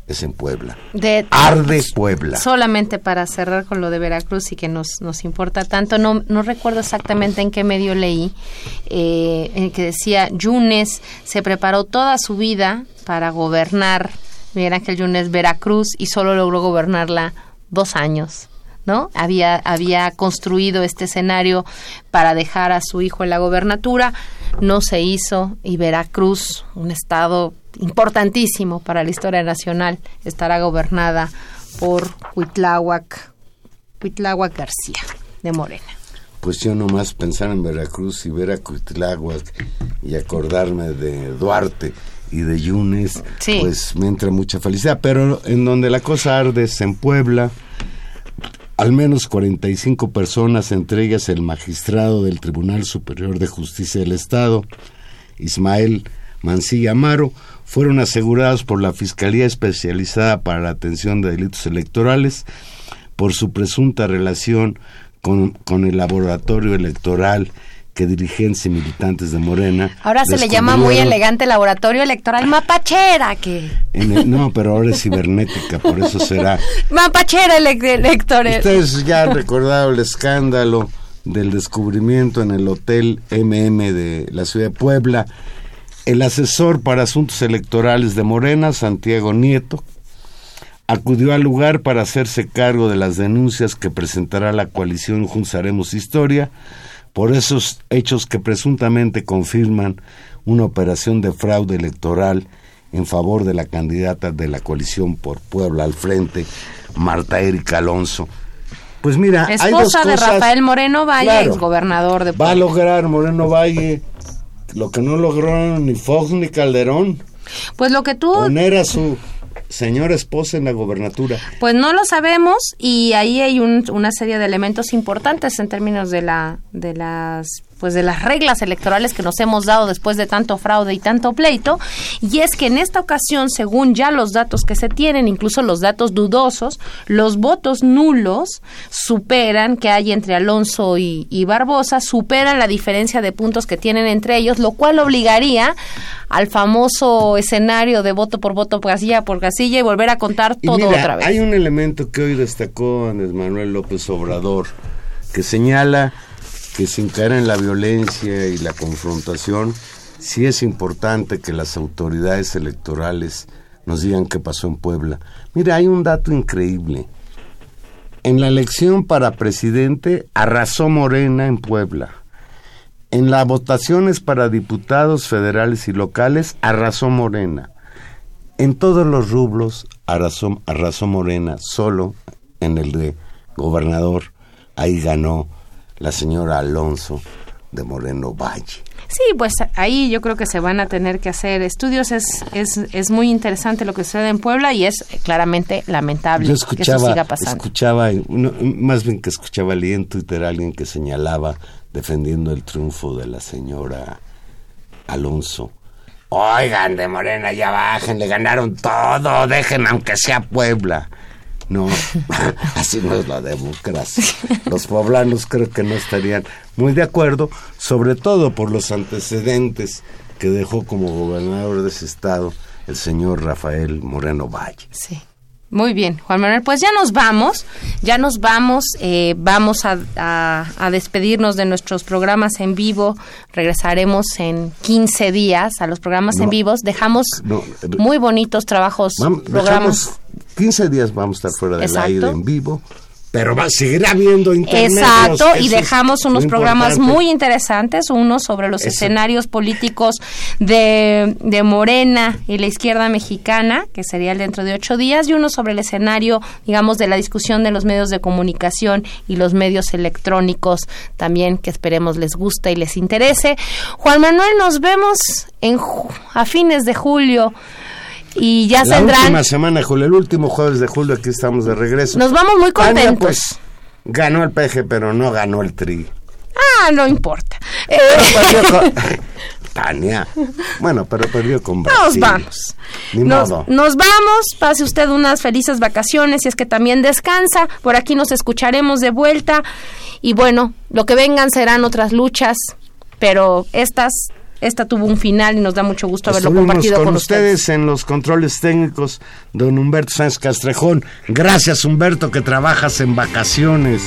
es en Puebla. De, Arde Puebla. Solamente para cerrar con lo de Veracruz y que nos, nos importa tanto, no, no recuerdo exactamente en qué medio leí, eh, en que decía, Yunes se preparó toda su vida para gobernar Miguel Ángel Yunes Veracruz y solo logró gobernarla dos años. ¿No? Había, había construido este escenario para dejar a su hijo en la gobernatura, no se hizo y Veracruz, un estado importantísimo para la historia nacional, estará gobernada por Huitláhuac, Huitláhuac García de Morena. Pues yo nomás pensar en Veracruz y ver a Huitláhuac y acordarme de Duarte y de Yunes, pues me entra mucha felicidad. Pero en donde la cosa arde es en Puebla, al menos 45 personas, entre ellas el magistrado del Tribunal Superior de Justicia del Estado, Ismael Mancilla Amaro, fueron asegurados por la Fiscalía Especializada para la Atención de Delitos Electorales por su presunta relación con, con el laboratorio electoral que dirigentes y militantes de Morena. Ahora se le llama muy elegante laboratorio electoral mapachera, que... no, pero ahora es cibernética, por eso será... Mapachera electoral. Ustedes ya han recordado el escándalo del descubrimiento en el Hotel MM de la ciudad de Puebla. El asesor para asuntos electorales de Morena, Santiago Nieto, acudió al lugar para hacerse cargo de las denuncias que presentará la coalición Junzaremos Historia por esos hechos que presuntamente confirman una operación de fraude electoral en favor de la candidata de la coalición por Puebla al frente, Marta Erika Alonso. Pues mira, esposa hay dos de Rafael Moreno Valle, ex gobernador de Puebla. Va a lograr Moreno Valle lo que no logró ni Fox ni Calderón. Pues lo que tú poner a su señora esposa en la gobernatura? Pues no lo sabemos y ahí hay una serie de elementos importantes en términos de la de las pues de las reglas electorales que nos hemos dado después de tanto fraude y tanto pleito, y es que en esta ocasión, según ya los datos que se tienen, incluso los datos dudosos, los votos nulos superan que hay entre Alonso y, Barbosa, superan la diferencia de puntos que tienen entre ellos, lo cual obligaría al famoso escenario de voto por voto, casilla por casilla y volver a contar todo otra vez. Hay un elemento que hoy destacó Andrés Manuel López Obrador que señala que sin caer en la violencia y la confrontación, sí es importante que las autoridades electorales nos digan qué pasó en Puebla. Mira, hay un dato increíble. En la elección para presidente arrasó Morena en Puebla. En las votaciones para diputados federales y locales arrasó Morena. En todos los rublos arrasó, arrasó Morena, solo en el de gobernador. Ahí ganó la señora Alonso de Moreno Valle. Sí, pues ahí yo creo que se van a tener que hacer estudios. Es, es, es muy interesante lo que sucede en Puebla y es claramente lamentable que eso siga pasando. Escuchaba, más bien que escuchaba, leí en Twitter a alguien que señalaba defendiendo el triunfo de la señora Alonso. Oigan, de Morena, ya bajen, le ganaron todo, dejen aunque sea Puebla. No, así no es la democracia. Los poblanos creo que no estarían muy de acuerdo, sobre todo por los antecedentes que dejó como gobernador de ese estado el señor Rafael Moreno Valle. Sí. Muy bien, Juan Manuel, pues ya nos vamos, ya nos vamos, eh, vamos a, a, despedirnos de nuestros programas en vivo, regresaremos en 15 días a los programas en vivos, dejamos muy bonitos trabajos, programas. 15 días vamos a estar fuera del aire en vivo, pero va, seguirá habiendo intermedios. Exacto, y dejamos unos programas muy interesantes, uno sobre los escenarios políticos de, de, Morena y la izquierda mexicana, que sería el dentro de ocho días, y uno sobre el escenario, digamos, de la discusión de los medios de comunicación y los medios electrónicos, también que esperemos les guste y les interese. Juan Manuel, nos vemos en, a fines de julio y ya la saldrán. La última semana julio, el último jueves de julio, aquí estamos de regreso. Nos vamos muy contentos. pues, ganó el peje, pero no ganó el tri. Ah, no importa. Tania. Bueno, pero perdió con Nos vamos. Ni nos, modo. nos vamos. Pase usted unas felices vacaciones y es que también descansa. Por aquí nos escucharemos de vuelta. Y bueno, lo que vengan serán otras luchas, pero estas esta tuvo un final y nos da mucho gusto haberlo compartido con, ustedes. en los controles técnicos, don Humberto Sánchez Castrejón. Gracias, Humberto, que trabajas en vacaciones.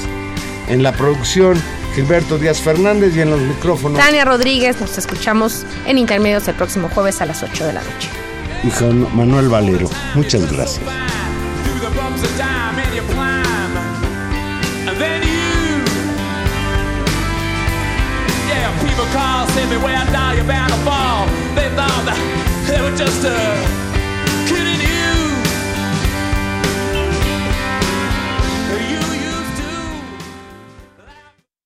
En la producción, Gilberto Díaz Fernández y en los micrófonos. Tania Rodríguez, nos escuchamos en Intermedios el próximo jueves a las 8 de la noche. Y con Manuel Valero. Muchas gracias. People call, say me where I die, you're bound to fall. They thought that they were just a